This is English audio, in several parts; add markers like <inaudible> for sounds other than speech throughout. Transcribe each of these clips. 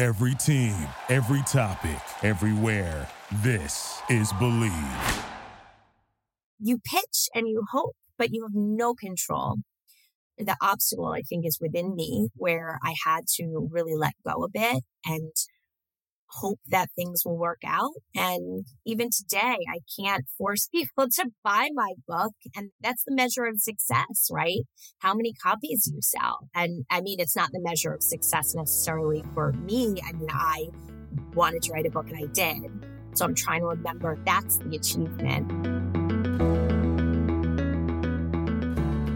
Every team, every topic, everywhere. This is Bleav. You pitch and you hope, but you have no control. The obstacle, I think, is within me where I had to really let go a bit and hope that things will work out. And even today, I can't force <laughs> people to buy my book. And that's the measure of success, right? How many copies you sell. And I mean, it's not the measure of success necessarily for me. I mean, I wanted to write a book and I did. So I'm trying to remember that's the achievement.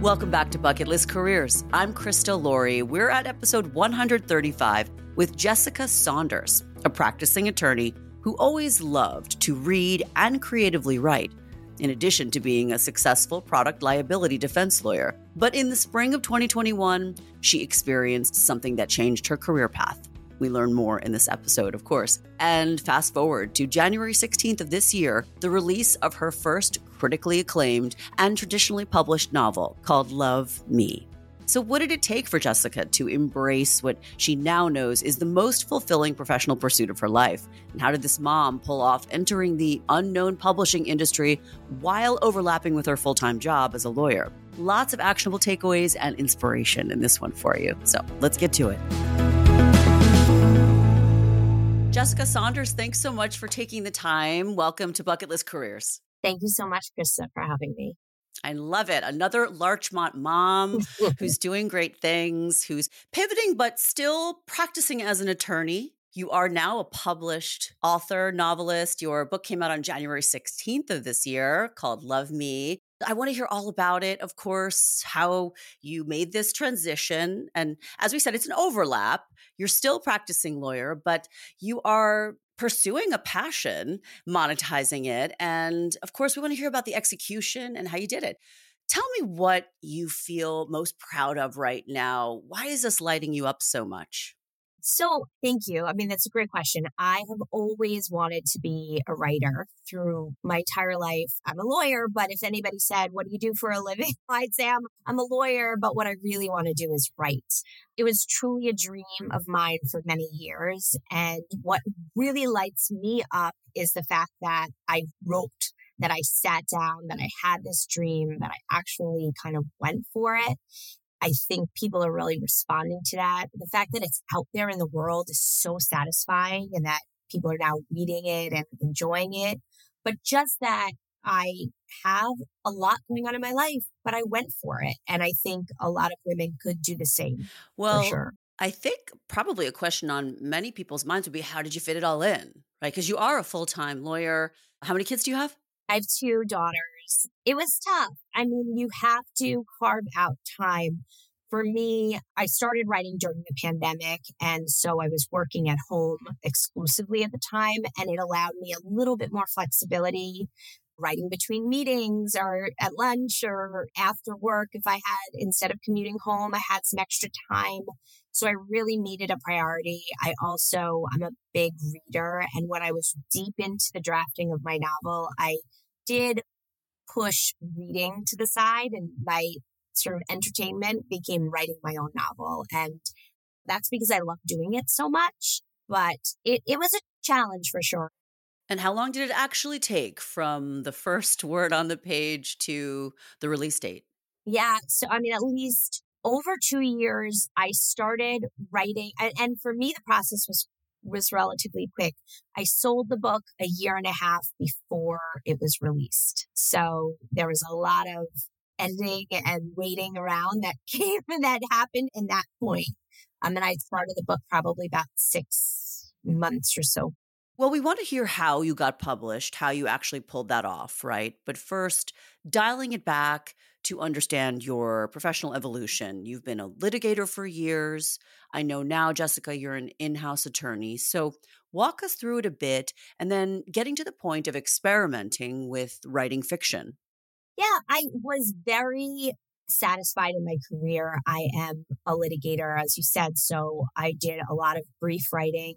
Welcome back to Bucket List Careers. I'm Krista Laurie. We're at episode 135 with Jessica Saunders, a practicing attorney who always loved to read and creatively write, in addition to being a successful product liability defense lawyer. But in the spring of 2021, she experienced something that changed her career path. We learn more in this episode, of course. And fast forward to January 16th of this year, the release of her first critically acclaimed and traditionally published novel called Love Me. So, what did it take for Jessica to embrace what she now knows is the most fulfilling professional pursuit of her life? And how did this mom pull off entering the unknown publishing industry while overlapping with her full time job as a lawyer? Lots of actionable takeaways and inspiration in this one for you. So, let's get to it. Jessica Saunders, thanks so much for taking the time. Welcome to Bucket List Careers. Thank you so much, Krista, for having me. I love it. Another Larchmont mom <laughs> who's doing great things, who's pivoting, but still practicing as an attorney. You are now a published author, novelist. Your book came out on January 16th of this year called Love Me. I want to hear all about it, of course, how you made this transition. And as we said, it's an overlap. You're still practicing lawyer, but you are pursuing a passion, monetizing it. And of course, we want to hear about the execution and how you did it. Tell me what you feel most proud of right now. Why is this lighting you up so much? So, thank you. I mean, that's a great question. I have always wanted to be a writer through my entire life. I'm a lawyer, but if anybody said, What do you do for a living? <laughs> I'd say I'm, I'm a lawyer, but what I really want to do is write. It was truly a dream of mine for many years. And what really lights me up is the fact that I wrote that I sat down, that I had this dream, that I actually kind of went for it. I think people are really responding to that. The fact that it's out there in the world is so satisfying and that people are now reading it and enjoying it. But just that I have a lot going on in my life, but I went for it. And I think a lot of women could do the same. Well, sure. I think probably a question on many people's minds would be how did you fit it all in? Right? Because you are a full time lawyer. How many kids do you have? I have two daughters. It was tough. I mean, you have to carve out time. For me, I started writing during the pandemic. And so I was working at home exclusively at the time. And it allowed me a little bit more flexibility writing between meetings or at lunch or after work. If I had, instead of commuting home, I had some extra time. So I really made it a priority. I also, I'm a big reader. And when I was deep into the drafting of my novel, I did push reading to the side and my sort of entertainment became writing my own novel. And that's because I love doing it so much. But it, it was a challenge for sure. And how long did it actually take from the first <laughs> word on the page to the release date? Yeah. So, I mean, at least over two years, I started writing. And, and for me, the process was was relatively quick. I sold the book a year and a half before it was released. So there was a lot of editing and waiting around that <laughs> came and that happened in that point. Um, and I started the book probably about six months or so. Well, we want to hear how you got published, how you actually pulled that off, right? But first, dialing it back to understand your professional evolution. You've been a litigator for years. I know now, Jessica, you're an in house attorney. So walk us through it a bit and then getting to the point of experimenting with writing fiction. Yeah, I was very satisfied in my career. I am a litigator, as you said. So I did a lot of brief writing,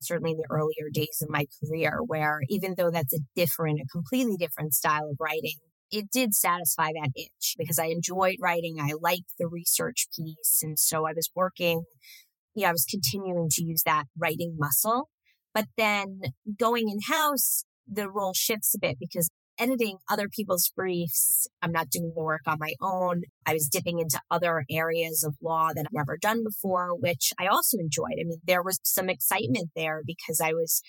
certainly in the earlier days of my career, where even though that's a different, a completely different style of writing, it did satisfy that itch because I enjoyed writing. I liked the research piece. And so I was working, yeah, I was continuing to use that writing muscle. But then going in house, the role shifts a bit because editing other people's briefs. I'm not doing the work on my own. I was dipping into other areas of law that I've never done before, which I also enjoyed. I mean, there was some excitement there because I was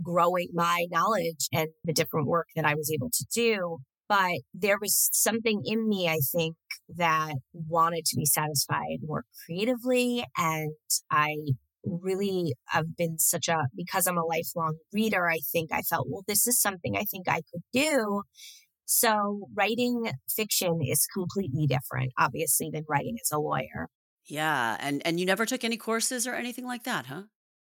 growing my knowledge and the different work that I was able to do. But there was something in me, I think, that wanted to be satisfied more creatively. And I really have been such a, because I'm a lifelong reader, I think I felt, well, this is something I think I could do. So writing fiction is completely different, obviously, than writing as a lawyer. Yeah. And, and you never took any courses or anything like that, huh?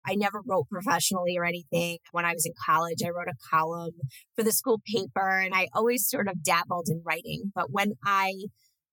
I never wrote professionally or anything. When I was in college, I wrote a column for the school paper and I always sort of dabbled in writing. But when I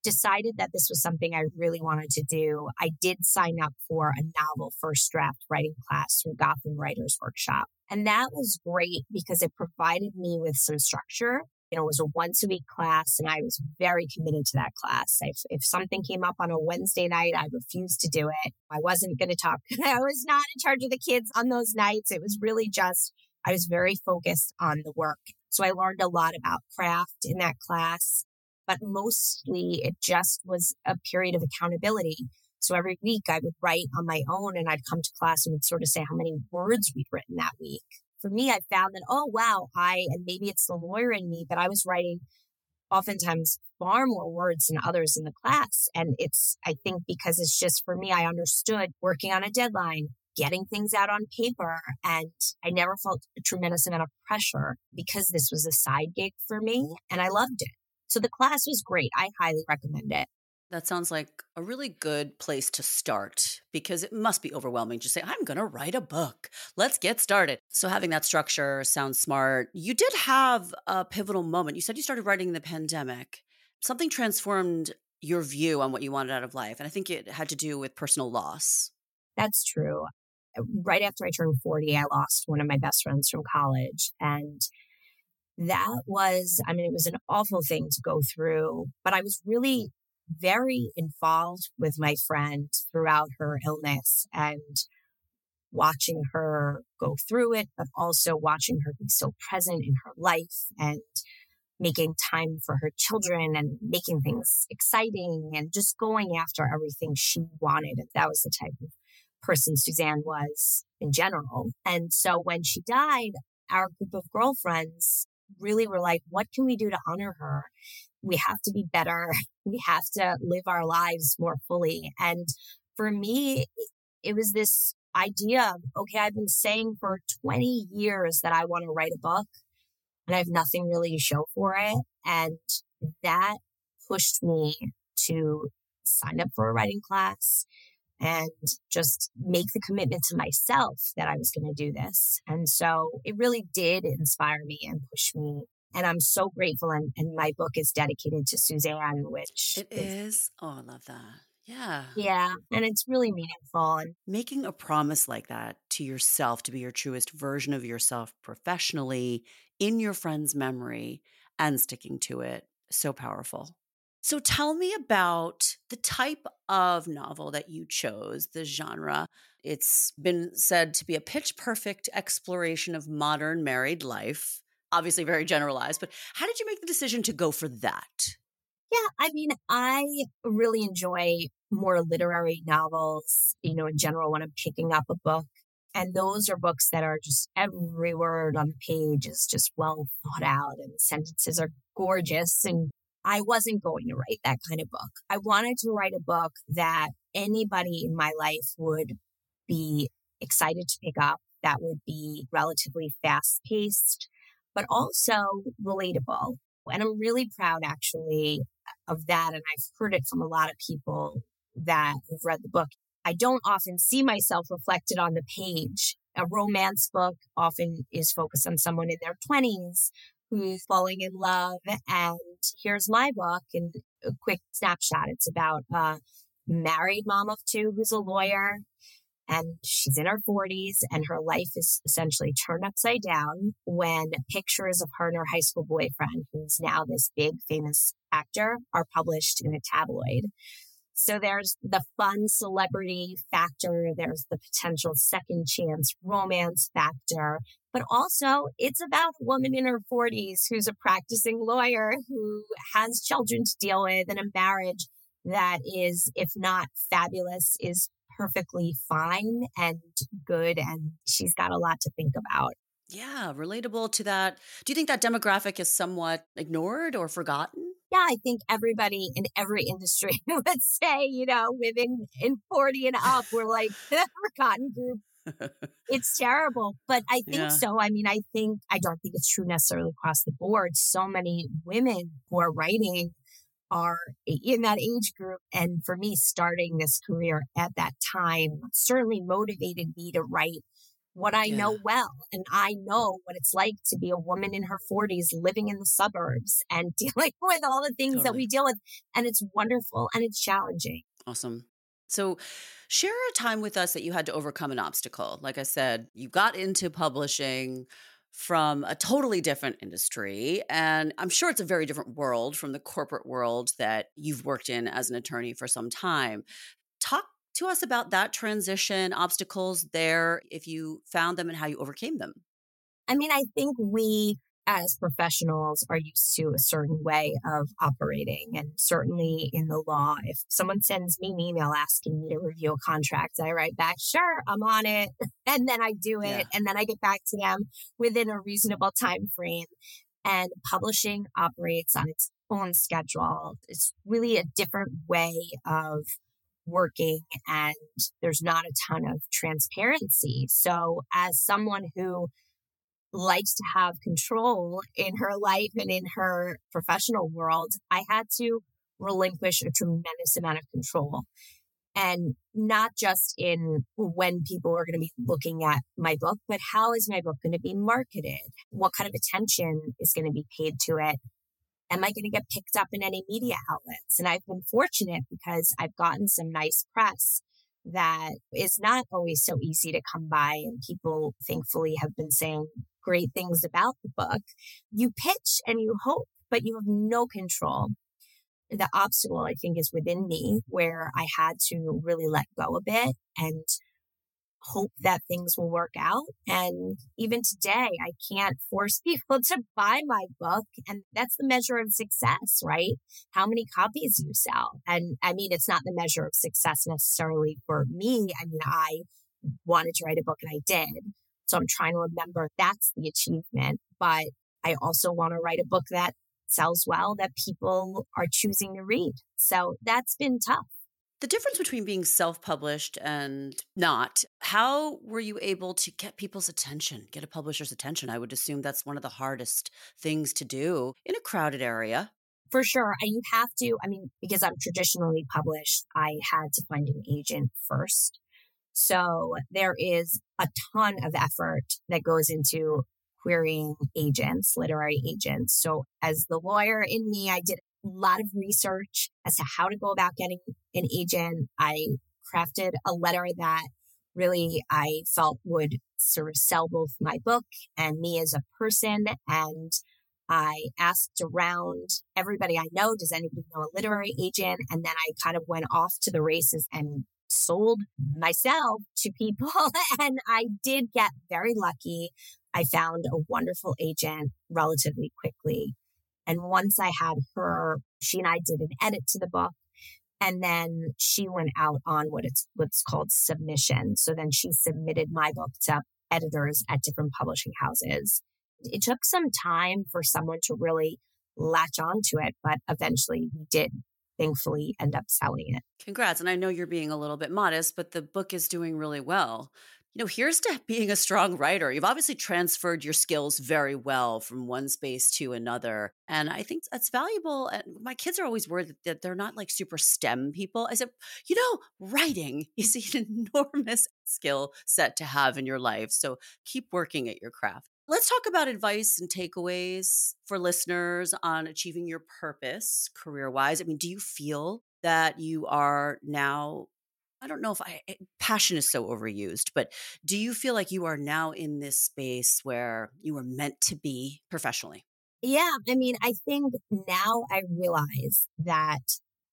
decided that this was something I really wanted to do, I did sign up for a novel first draft writing class through Gotham Writers Workshop. And that was great because it provided me with some structure. You know, it was a once a week class and I was very committed to that class. If, if something came up on a Wednesday night, I refused to do it. I wasn't going to talk. <laughs> I was not in charge of the kids on those nights. It was really just, I was very focused on the work. So I learned a lot about craft in that class but mostly it just was a period of accountability. So every week I would write on my own and I'd come to class and would sort of say how many words we'd written that week. For me, I found that, oh, wow, I, and maybe it's the lawyer in me, but I was writing oftentimes far more words than others in the class. And it's, I think, because it's just for me, I understood working on a deadline, getting things out on paper. And I never felt a tremendous amount of pressure because this was a side gig for me mm-hmm. and I loved it. So the class was great. I highly recommend it. That sounds like a really good place to start because it must be overwhelming to say, I'm going to write a book. Let's get started. So, having that structure sounds smart. You did have a pivotal moment. You said you started writing in the pandemic. Something transformed your view on what you wanted out of life. And I think it had to do with personal loss. That's true. Uh, right after I turned 40, I lost one of my best friends from college. And that was, I mean, it was an awful thing to go through, but I was really very involved with my friend throughout her illness and watching her go through it, but also watching her be so present in her life and making time for her children and making things exciting and just going after everything she wanted. That was the type of person Suzanne was in general. And so when she died, our group of girlfriends really were like, what can we do to honor her? We have to be better. <laughs> We have to live our lives more fully. And for me, it was this idea of, okay, I've been saying for 20 years that I want to write a book and I have nothing really to show for it. And that pushed me to sign up for a writing class and just make the commitment to myself that I was going to do this. And so it really did inspire me and push me. And I'm so grateful. And, and my book is dedicated to Suzanne, which it is. is. Oh, I love that. Yeah. Yeah. And it's really meaningful. And making a promise like that to yourself to be your truest version of yourself professionally in your friend's memory and sticking to it. So powerful. So tell me about the type of novel that you chose, the genre. It's been said to be a pitch perfect exploration of modern married life. Obviously, very generalized, but how did you make the decision to go for that? Yeah, I mean, I really enjoy more literary novels, you know, in general, when I'm picking up a book. And those are books that are just every word on the page is just well thought out and the sentences are gorgeous. And I wasn't going to write that kind of book. I wanted to write a book that anybody in my life would be excited to pick up, that would be relatively fast paced, but also relatable. And I'm really proud actually of that. And I've heard it from a lot of people that have read the book. I don't often see myself reflected on the page. A romance book often is focused on someone in their 20s who's falling in love. And here's my book and a quick snapshot. It's about a married mom of two who's a lawyer and she's in her 40s and her life is essentially turned upside down when pictures of her and her high school boyfriend, who's now this big famous actor, are published in a tabloid. So there's the fun celebrity factor, there's the potential second chance romance factor, but also it's about a woman in her 40s who's a practicing lawyer who has children to deal with and a marriage that is, if not fabulous, is perfectly fine and good. And she's got a lot to think about. Yeah, relatable to that. Do you think that demographic is somewhat ignored or forgotten? Yeah, I think everybody in every industry <laughs> would say, you know, women in 40 and up, we're like <laughs> the forgotten group. it's <laughs> terrible, but I think yeah. so. I mean, I think, I don't think it's true necessarily across the board. So many women who are writing are in that age group. And for me, starting this career at that time certainly motivated me to write what I yeah. know well. And I know what it's like to be a woman in her 40s living in the suburbs and <laughs> dealing with all the things totally. that we deal with. And it's wonderful and it's challenging. Awesome. So, share a time with us that you had to overcome an obstacle. Like I said, you got into publishing from a totally different industry. And I'm sure it's a very different world from the corporate world that you've worked in as an attorney for some time. Talk to us about that transition, obstacles there, if you found them and how you overcame them. I mean, I think we as professionals are used to a certain way of operating. And certainly in the law, if someone sends me an email asking me to review a contract, I write back, sure, I'm on it. <laughs> And then I do it. Yeah. And then I get back to them within a reasonable time frame. And publishing operates on its own schedule. It's really a different way of working and there's not a ton of transparency. So as someone who likes to have control in her life and in her professional world, I had to relinquish a tremendous amount of control. And not just in when people are going to be looking at my book, but how is my book going to be marketed? What kind of attention is going to be paid to it? Am I going to get picked up in any media outlets? And I've been fortunate because I've gotten some nice press that is not always so easy to come by. And people thankfully have been saying great things about the book. You pitch and you hope, but you have no control. The obstacle, I think, is within me where I had to really let go a bit and hope that things will work out. And even today, I can't force <laughs> people to buy my book. And that's the measure of success, right? How many copies you sell. And I mean, it's not the measure of success necessarily for me. I mean, I wanted to write a book and I did. So I'm trying to remember that's the achievement. But I also want to write a book that sells well, that people are choosing to read. So that's been tough. The difference between being self published and not, how were you able to get people's attention, get a publisher's attention? I would assume that's one of the hardest things to do in a crowded area. For sure. You have to, I mean, because I'm traditionally published, I had to find an agent first. So there is a ton of effort that goes into querying agents, literary agents. So as the lawyer in me, I did lot of research as to how to go about getting an agent. I crafted a letter that really I felt would sort of sell both my book and me as a person. And I asked around everybody I know, does anybody know a literary agent? And then I kind of went off to the races and sold myself to people. <laughs> and I did get very lucky. I found a wonderful agent relatively quickly. And once I had her, she and I did an edit to the book. And then she went out on what it's what's called submission. So then she submitted my book to editors at different publishing houses. It took some time for someone to really latch onto it, but eventually we did thankfully end up selling it. Congrats. And I know you're being a little bit modest, but the book is doing really well. You know, here's to <laughs> being a strong writer. You've obviously transferred your skills very well from one space to another. And I think that's valuable. And my kids are always worried that they're not like super STEM people. I said, you know, writing <laughs> is an enormous skill set to have in your life. So keep working at your craft. Let's talk about advice and takeaways for listeners on achieving your purpose career wise. I mean, do you feel that you are now? I don't know if I, eh, passion is so overused, but do you feel like you are now in this space where you are meant to be professionally? Yeah. I mean, I think now I realize that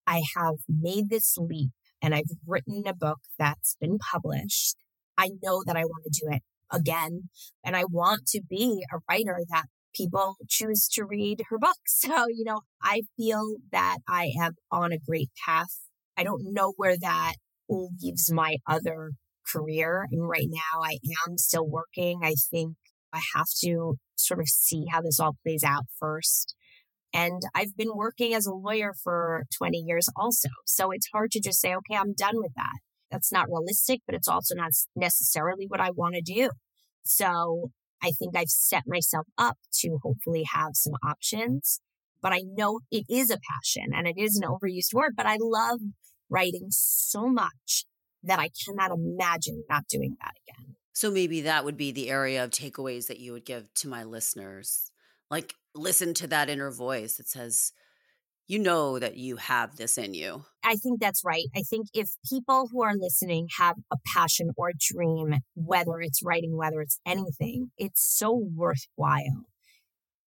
I have made this leap and I've written a book that's been published. I know that I want to do it again. And I want to be a writer that people choose to read her books. <laughs> So, you know, I feel that I am on a great path. I don't know where that leaves my other career. And right now I am still working. I think I have to sort of see how this all plays out first. And I've been working as a lawyer for 20 years also. So it's hard to just say, okay, I'm done with that. That's not realistic, but it's also not necessarily what I want to do. So I think I've set myself up to hopefully have some options. But I know it is a passion and it is an overused word, but I love writing so much that I cannot imagine not doing that again. So maybe that would be the area of takeaways that you would give to my listeners. Like, listen to that inner voice that says, you know that you have this in you. I think that's right. I think if people who are listening have a passion or a dream, whether it's writing, whether it's anything, it's so worthwhile.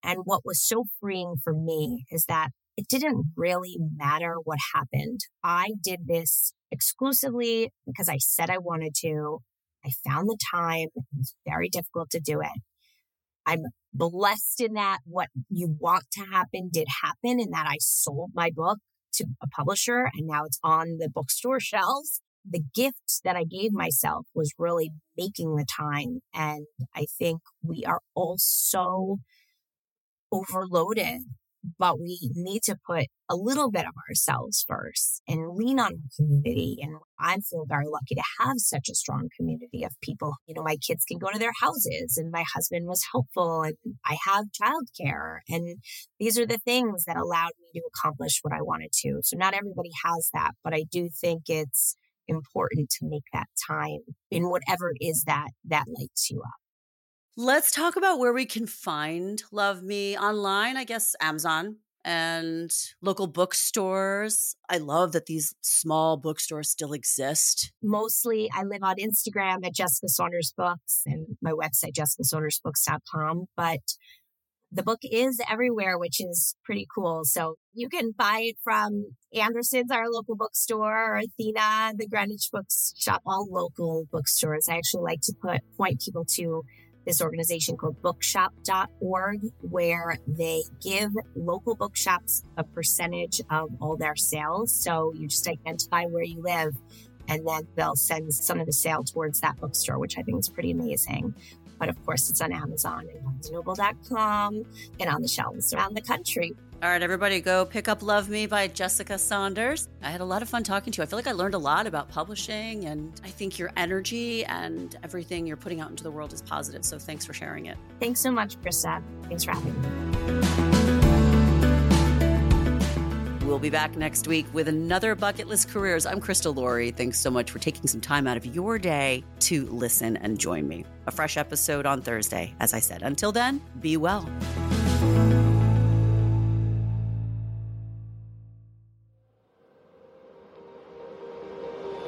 And what was so freeing for me is that it didn't really matter what happened. I did this exclusively because I said I wanted to. I found the time. It was very difficult to do it. I'm blessed in that what you want to happen did happen and that I sold my book to a publisher and now it's on the bookstore shelves. The gift that I gave myself was really making the time. And I think we are all so overloaded but we need to put a little bit of ourselves first and lean on our community. And I feel very lucky to have such a strong community of people. You know, my kids can go to their houses and my husband was helpful and I have childcare. And these are the things that allowed me to accomplish what I wanted to. So not everybody has that, but I do think it's important to make that time in whatever it is that that lights you up. Let's talk about where we can find Love Me online. I guess Amazon and local bookstores. I love that these small bookstores still exist. Mostly, I live on Instagram at Jessica Saunders Books and my website, jessicasaundersbooks.com. But the book is everywhere, which is pretty cool. So you can buy it from Anderson's, our local bookstore, or Athena, the Greenwich Bookshop, all local bookstores. I actually like to put point people to this organization called bookshop.org, where they give local bookshops a percentage of all their sales. So you just identify where you live, and then they'll send some of the sale towards that bookstore, which I think is pretty amazing. But of course, it's on Amazon and BarnesNoble.com and on the shelves around the country. All right, everybody, go pick up Love Me by Jessica Saunders. I had a lot of fun talking to you. I feel like I learned a lot about publishing, and I think your energy and everything you're putting out into the world is positive. So thanks for sharing it. Thanks so much, Krista. Thanks for having me. We'll be back next week with another Bucket List Careers. I'm Krista Laurie. Thanks so much for taking some time out of your day to listen and join me. A fresh episode on Thursday, as I said. Until then, be well.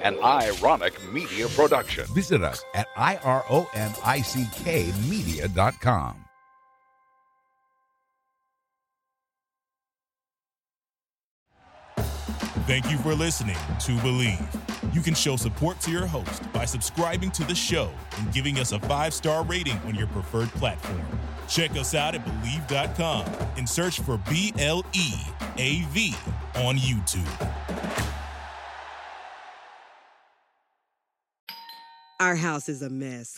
An ironic media production. Visit us at ironickmedia.com. Thank you for listening to Bleav. You can show support to your host by subscribing to the show and giving us a five star rating on your preferred platform. Check us out at Bleav.com and search for B L E A V on YouTube. Our house is a mess.